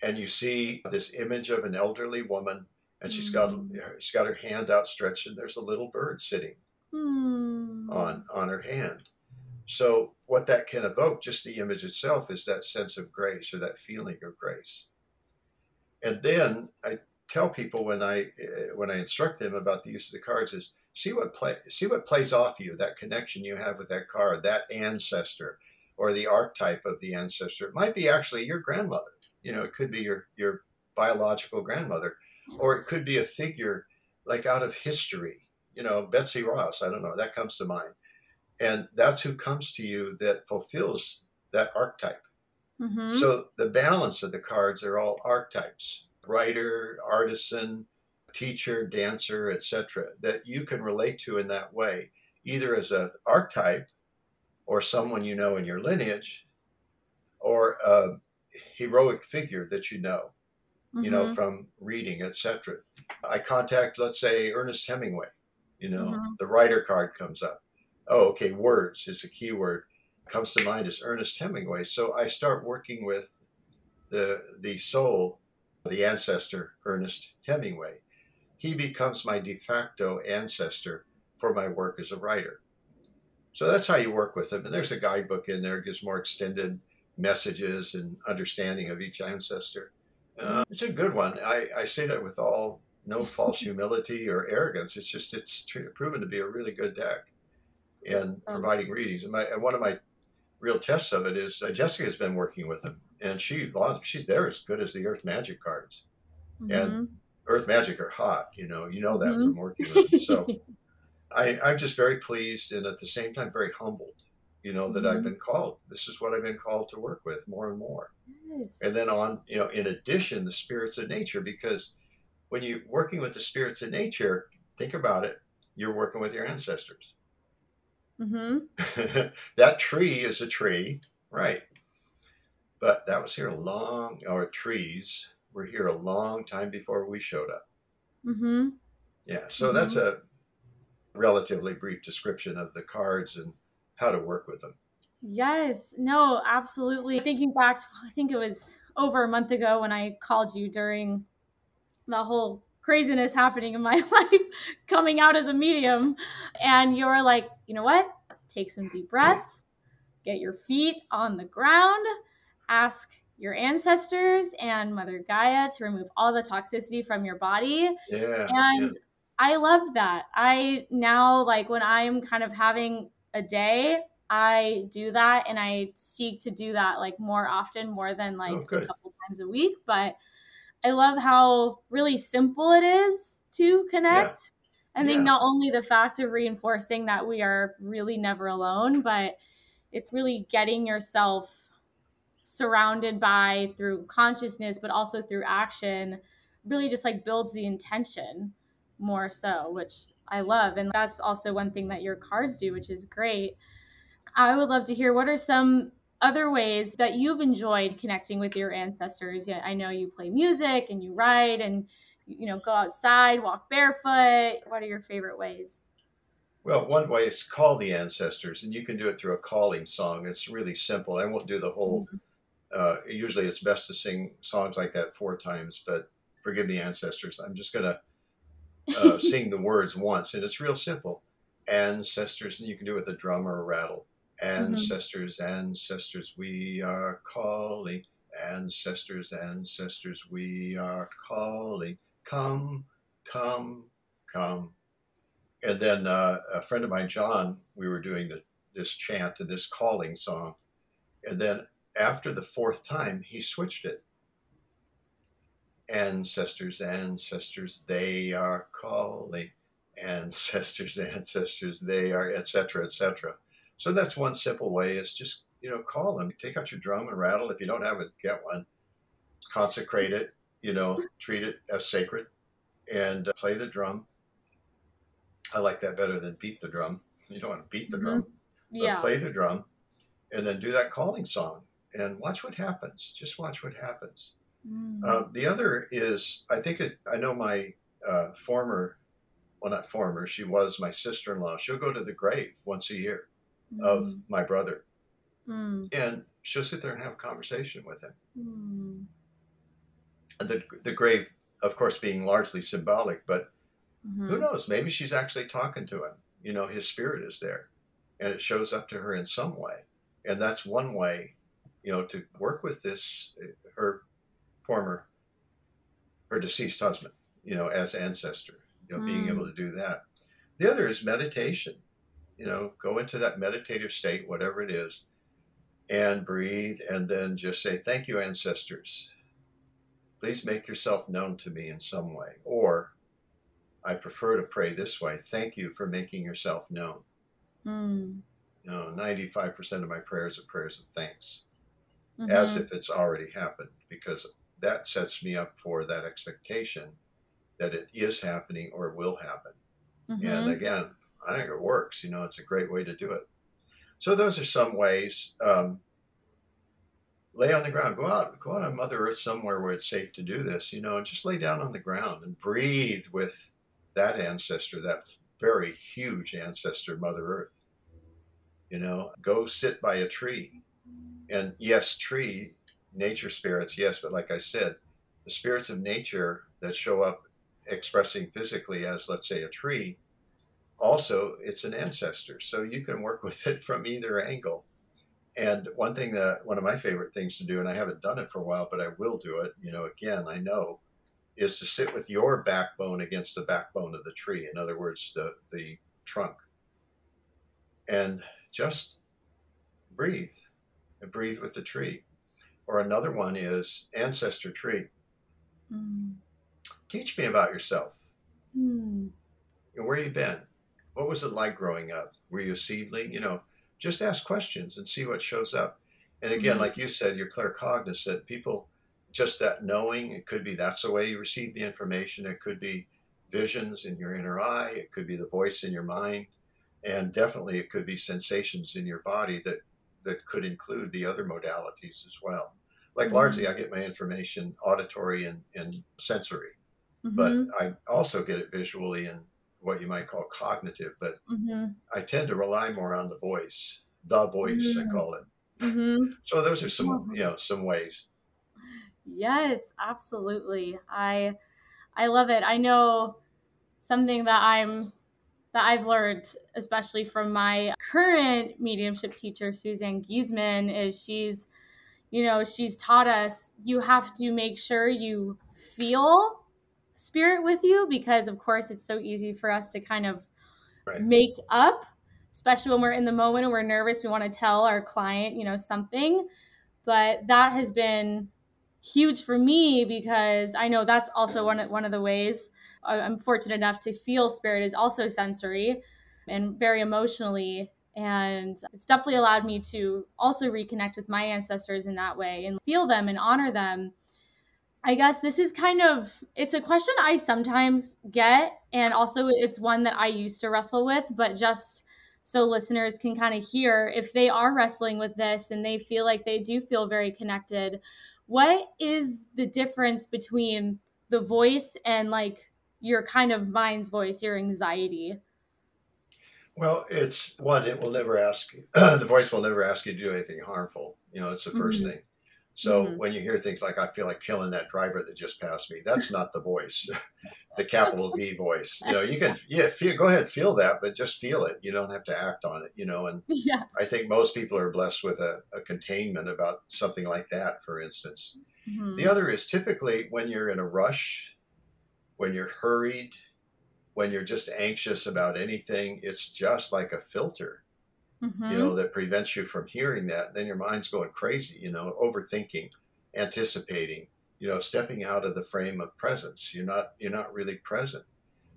[SPEAKER 2] And you see this image of an elderly woman, and she's got mm. she's got her hand outstretched, and there's a little bird sitting
[SPEAKER 1] mm.
[SPEAKER 2] on on her hand. So what that can evoke, just the image itself, is that sense of grace or that feeling of grace. And then I tell people when I eh, when I instruct them about the use of the cards is see what play see what plays off you that connection you have with that card that ancestor or the archetype of the ancestor. It might be actually your grandmother you know it could be your your biological grandmother or it could be a figure like out of history you know Betsy Ross I don't know that comes to mind. And that's who comes to you that fulfills that archetype.
[SPEAKER 1] Mm-hmm.
[SPEAKER 2] so the balance of the cards are all archetypes writer, artisan, teacher, dancer, etc., that you can relate to in that way, either as an archetype or someone you know in your lineage, or a heroic figure that you know, mm-hmm. you know, mm-hmm. from reading, etc. I contact, let's say, Ernest Hemingway. You know, mm-hmm. the writer card comes up. Oh, okay, words is a keyword. Comes to mind is Ernest Hemingway. So I start working with the the soul the ancestor Ernest Hemingway. He becomes my de facto ancestor for my work as a writer. So that's how you work with him. And there's a guidebook in there, gives more extended messages and understanding of each ancestor. Uh, it's a good one. I, I say that with all no false humility or arrogance. It's just it's proven to be a really good deck in providing readings. And, my, and one of my real tests of it is uh, Jessica has been working with him and she she's there as good as the Earth Magic cards, mm-hmm. and Earth Magic are hot. You know, you know that mm-hmm. from working with them. So I, I'm just very pleased, and at the same time very humbled. You know that mm-hmm. I've been called. This is what I've been called to work with more and more.
[SPEAKER 1] Yes.
[SPEAKER 2] And then on, you know, in addition, the spirits of nature, because when you're working with the spirits of nature, think about it. You're working with your ancestors.
[SPEAKER 1] Mm-hmm.
[SPEAKER 2] that tree is a tree, right? But that was here a long, our trees were here a long time before we showed up.
[SPEAKER 1] Mm-hmm.
[SPEAKER 2] Yeah, so
[SPEAKER 1] mm-hmm.
[SPEAKER 2] that's a relatively brief description of the cards and how to work with them.
[SPEAKER 1] Yes, no, absolutely. Thinking back, to, I think it was over a month ago when I called you during the whole craziness happening in my life, coming out as a medium, and you were like, you know what? Take some deep breaths, get your feet on the ground, ask your ancestors and Mother Gaia to remove all the toxicity from your body.
[SPEAKER 2] Yeah.
[SPEAKER 1] And
[SPEAKER 2] yeah.
[SPEAKER 1] I loved that. I now, like, when I'm kind of having a day, I do that and I seek to do that like more often, more than like oh, a couple times a week. But I love how really simple it is to connect. Yeah. I think yeah. not only the fact of reinforcing that we are really never alone, but it's really getting yourself surrounded by through consciousness but also through action really just like builds the intention more so which i love. And that's also one thing that your cards do which is great. I would love to hear what are some other ways that you've enjoyed connecting with your ancestors? Yeah, i know you play music and you write and you know go outside walk barefoot. What are your favorite ways?
[SPEAKER 2] Well, one way is call the ancestors, and you can do it through a calling song. It's really simple. I won't do the whole mm-hmm uh, usually it's best to sing songs like that four times, but forgive me, ancestors. I'm just going to uh, sing the words once, and it's real simple. Ancestors, and you can do it with a drum or a rattle. Mm-hmm. Ancestors, mm-hmm. ancestors, we are calling. Ancestors, ancestors, we are calling. Come, come, come. And then uh, a friend of mine, John, we were doing the, this chant and this calling song. And then after the fourth time, he switched it. Ancestors, ancestors, they are calling. Ancestors, ancestors, they are, etc., etc. So that's one simple way is just, you know, call them. Take out your drum and rattle. If you don't have it, get one. Consecrate it, you know, treat it as sacred and uh, play the drum. I like that better than beat the drum. You don't want to beat the
[SPEAKER 1] Mhm.
[SPEAKER 2] drum, but
[SPEAKER 1] Yeah.
[SPEAKER 2] play the drum, and then do that calling song and watch what happens. Just watch what happens.
[SPEAKER 1] Mm.
[SPEAKER 2] Uh, the other is, I think it, I know my uh, former, well, not former, she was my sister in law. She'll go to the grave once a year of
[SPEAKER 1] Mm.
[SPEAKER 2] my brother,
[SPEAKER 1] Mm.
[SPEAKER 2] and she'll sit there and have a conversation with him.
[SPEAKER 1] Mm.
[SPEAKER 2] The, the grave, of course, being largely symbolic, but
[SPEAKER 1] Mhm.
[SPEAKER 2] who knows? Maybe she's actually talking to him. You know, his spirit is there, and it shows up to her in some way. And that's one way, you know, to work with this, her former, her deceased husband, you know, as ancestor, you know, being
[SPEAKER 1] Mm.
[SPEAKER 2] able to do that. The other is meditation. You know, go into that meditative state, whatever it is, and breathe, and then just say, Thank you, ancestors. Please make yourself known to me in some way. Or, I prefer to pray this way. Thank you for making yourself known.
[SPEAKER 1] Mm.
[SPEAKER 2] You know, 95% of my prayers are prayers of thanks, as
[SPEAKER 1] Mhm.
[SPEAKER 2] if it's already happened, because that sets me up for that expectation that it is happening or will happen. And
[SPEAKER 1] Mhm.
[SPEAKER 2] again, I think it works. You know, it's a great way to do it. So those are some ways. Um, lay on the ground. Go out. Go out on Mother Earth somewhere where it's safe to do this. You know, and just lay down on the ground and breathe with that ancestor, that very huge ancestor, Mother Earth. You know, go sit by a tree. And yes, tree, nature spirits, yes, but like I said, the spirits of nature that show up expressing physically as, let's say, a tree, also it's an ancestor. So you can work with it from either angle. And one thing that one of my favorite things to do, and I haven't done it for a while, but I will do it, you know, again, I know, is to sit with your backbone against the backbone of the tree. In other words, the, the trunk. And just breathe and breathe with the tree. Or another one is ancestor tree.
[SPEAKER 1] Mm.
[SPEAKER 2] Teach me about yourself.
[SPEAKER 1] Mm.
[SPEAKER 2] Where you been? What was it like growing up? Were you a seedling? You know, just ask questions and see what shows up. And again,
[SPEAKER 1] Mhm.
[SPEAKER 2] like you said, you're claircognizant. People, just that knowing, it could be that's the way you receive the information. It could be visions in your inner eye. It could be the voice in your mind. And definitely it could be sensations in your body that, that could include the other modalities as well. Like
[SPEAKER 1] Mhm.
[SPEAKER 2] largely, I get my information auditory and, and sensory but
[SPEAKER 1] Mhm.
[SPEAKER 2] I also get it visually and what you might call cognitive. But
[SPEAKER 1] Mhm.
[SPEAKER 2] I tend to rely more on the voice, the voice, I
[SPEAKER 1] Mm.
[SPEAKER 2] call it.
[SPEAKER 1] Mhm.
[SPEAKER 2] So those are some, you know, some ways.
[SPEAKER 1] Yes, absolutely. I I love it. I know something that I'm that I've learned, especially from my current mediumship teacher, Suzanne Giesemann, is she's, you know, she's taught us you have to make sure you feel spirit with you because of course it's so easy for us to kind of
[SPEAKER 2] Right.
[SPEAKER 1] make up, especially when we're in the moment and we're nervous, we want to tell our client, you know, something. But that has been huge for me because I know that's also one of, one of the ways I- I'm fortunate enough to feel spirit is also sensory and very emotionally and it's definitely allowed me to also reconnect with my ancestors in that way and feel them and honor them. I guess this is kind of it's a question I sometimes get and also it's one that I used to wrestle with but just so listeners can kind of hear if they are wrestling with this and they feel like they do feel very connected what is the difference between the voice and like your kind of mind's voice your anxiety
[SPEAKER 2] Well, it's one, it will never ask, you, the voice will never ask you to do anything harmful. You know, it's the 1st
[SPEAKER 1] Mhm.
[SPEAKER 2] thing. So
[SPEAKER 1] Mhm.
[SPEAKER 2] when you hear things like, I feel like killing that driver that just passed me, that's not the voice, the capital V voice. You know, you can, yeah, feel, go ahead, feel that, but just feel it. You don't have to act on it, you know, and
[SPEAKER 1] yeah
[SPEAKER 2] I think most people are blessed with a, a containment about something like that, for instance.
[SPEAKER 1] Mhm.
[SPEAKER 2] The other is typically when you're in a rush, when you're hurried, when you're just anxious about anything, it's just like a filter,
[SPEAKER 1] Mhm.
[SPEAKER 2] you know, that prevents you from hearing that. Then your mind's going crazy, you know, overthinking, anticipating, you know, stepping out of the frame of presence. You're not you're not really present.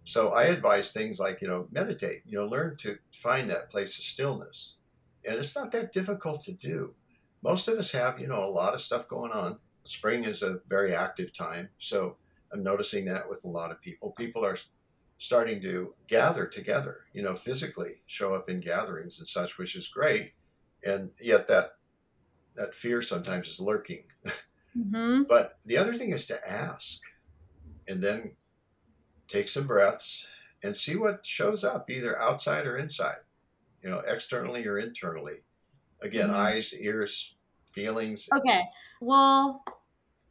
[SPEAKER 2] So I advise things like, you know, meditate, you know, learn to find that place of stillness. And it's not that difficult to do. Most of us have, you know, a lot of stuff going on. Spring is a very active time. So I'm noticing that with a lot of people. People are starting to gather together, you know, physically show up in gatherings and such, which is great. And yet that that fear sometimes is lurking. Mm-hmm. but the other thing is to ask and then take some breaths and see what shows up, either outside or inside, you know, externally or internally. Again, mm-hmm. eyes, ears, feelings.
[SPEAKER 1] Okay. Well,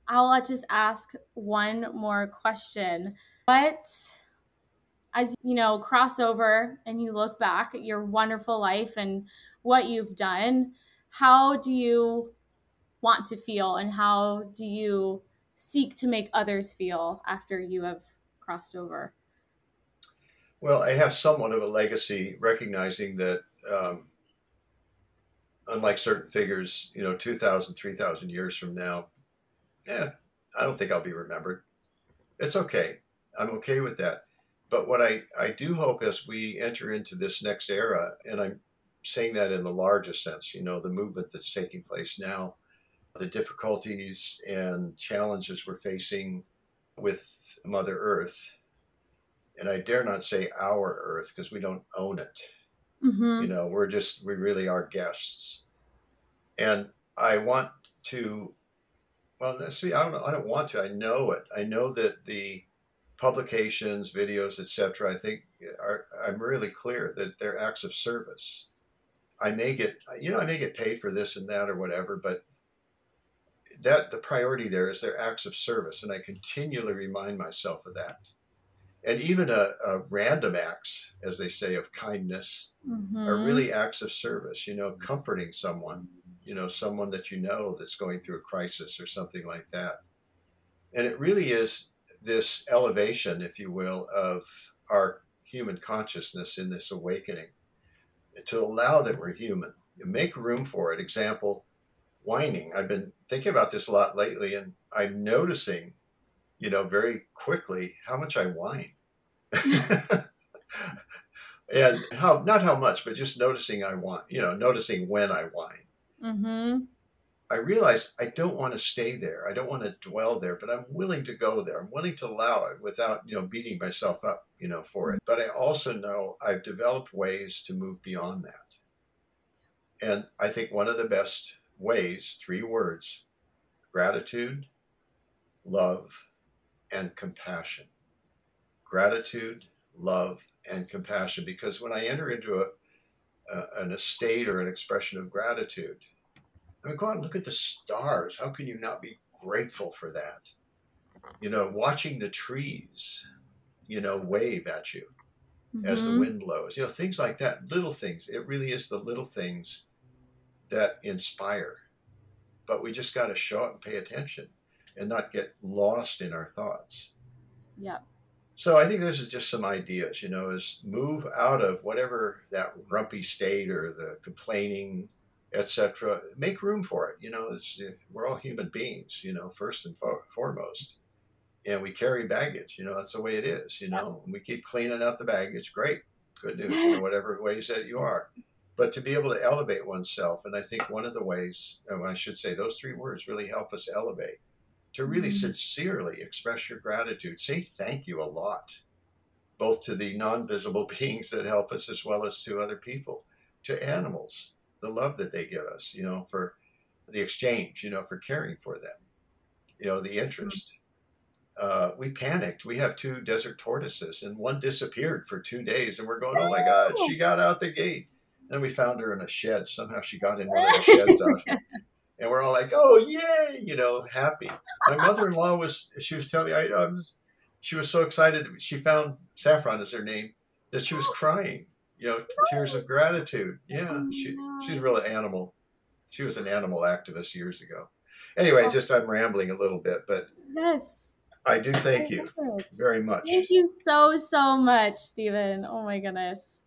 [SPEAKER 1] I'll just ask one more question. But as you know, cross over and you look back at your wonderful life and what you've done, how do you want to feel and how do you seek to make others feel after you have crossed over?
[SPEAKER 2] Well, I have somewhat of a legacy recognizing that um, unlike certain figures, you know, 2,000, 3,000 years from now, yeah, I don't think I'll be remembered. It's okay. I'm okay with that. But what I, I do hope as we enter into this next era, and I'm saying that in the largest sense, you know, the movement that's taking place now, the difficulties and challenges we're facing with Mother Earth. And I dare not say our Earth because we don't own it. Mm-hmm. You know, we're just, we really are guests. And I want to, well, see, I don't, I don't want to. I know it. I know that the publications, videos, etc. I think are, I'm really clear that they're acts of service. I may get, you know, I may get paid for this and that or whatever, but that the priority there is their acts of service, and I continually remind myself of that and even a, a, random acts, as they say, of kindness mm-hmm. are really acts of service. You know, comforting someone, you know, someone that you know that's going through a crisis or something like that. And it really is this elevation, if you will, of our human consciousness in this awakening to allow that we're human, make room for it. Example, whining. I've been thinking about this a lot lately, and I'm noticing you know, very quickly how much I whine. and how not how much, but just noticing I whine, you know, noticing when I whine. Mm-hmm. I realize I don't want to stay there. I don't want to dwell there, but I'm willing to go there. I'm willing to allow it without, you know, beating myself up, you know, for it. But I also know I've developed ways to move beyond that. And I think one of the best ways, three words, gratitude, love, and compassion. Gratitude, love, and compassion. Because when I enter into a, a, an estate or an expression of gratitude, I mean, go out and look at the stars. How can you not be grateful for that? You know, watching the trees, you know, wave at you mm-hmm. as the mm-hmm. wind blows. You know, things like that, little things. It really is the little things that inspire. But we just got to show up and pay attention and not get lost in our thoughts.
[SPEAKER 1] Yeah.
[SPEAKER 2] So I think this is just some ideas, you know, is move out of whatever that grumpy state or the complaining, etc. Make room for it. You know, it's, we're all human beings, you know, first and fo- foremost. And we carry baggage, you know, that's the way it is, you know. And we keep cleaning out the baggage, great, good news, in whatever ways that you are. But to be able to elevate oneself, and I think one of the ways, and I should say those three words really help us elevate to really mm-hmm. sincerely express your gratitude. Say thank you a lot, both to the non visible beings that help us as well as to other people, to animals, the love that they give us, you know, for the exchange, you know, for caring for them, you know, the interest. Uh, we panicked. We have two desert tortoises, and one disappeared for two days, and we're going, "Oh my God, she got out the gate!" Then we found her in a shed. Somehow she got in one of the sheds out here and we're all like, "Oh, yay!" You know, happy. My mother-in-law was she was telling me I, I was she was so excited she found Saffron as her name that she was crying. You know, tears of gratitude. Yeah, she she's really animal. She was an animal activist years ago. Anyway, oh. just I'm rambling a little bit, but
[SPEAKER 1] yes.
[SPEAKER 2] I do thank you very much.
[SPEAKER 1] Thank you so so much, Steven. Oh my goodness.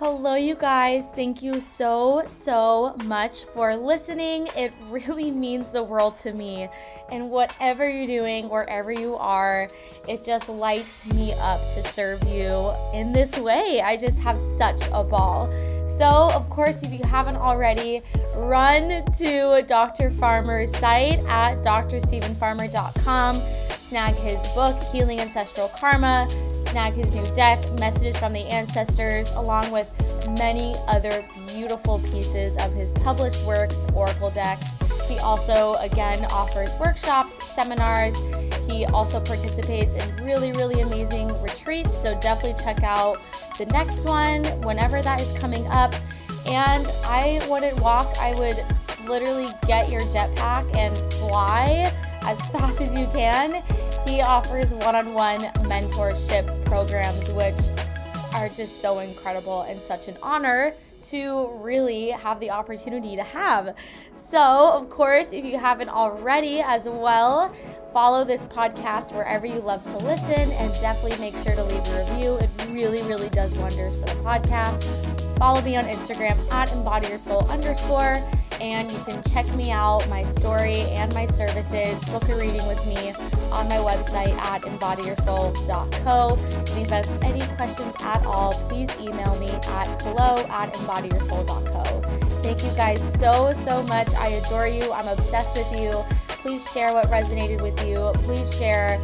[SPEAKER 1] Hello, you guys. Thank you so, so much for listening. It really means the world to me. And whatever you're doing, wherever you are, it just lights me up to serve you in this way. I just have such a ball. So, of course, if you haven't already, run to Dr. Farmer's site at drstevenfarmer.com, snag his book, Healing Ancestral Karma snag his new deck, messages from the ancestors, along with many other beautiful pieces of his published works, Oracle decks. He also, again, offers workshops, seminars. He also participates in really, really amazing retreats. So definitely check out the next one whenever that is coming up. And I wouldn't walk, I would literally get your jetpack and fly as fast as you can. He offers one on one mentorship programs, which are just so incredible and such an honor to really have the opportunity to have. So, of course, if you haven't already as well, follow this podcast wherever you love to listen and definitely make sure to leave a review. It really, really does wonders for the podcast. Follow me on Instagram at embody your soul underscore and you can check me out, my story, and my services. Book a reading with me on my website at embodyyoursoul.co. And if you have any questions at all, please email me at hello at embodyyoursoul.co. Thank you guys so, so much. I adore you. I'm obsessed with you. Please share what resonated with you. Please share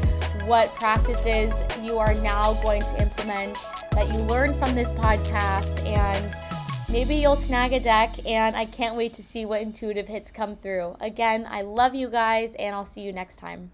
[SPEAKER 1] what practices you are now going to implement that you learned from this podcast and Maybe you'll snag a deck, and I can't wait to see what intuitive hits come through. Again, I love you guys, and I'll see you next time.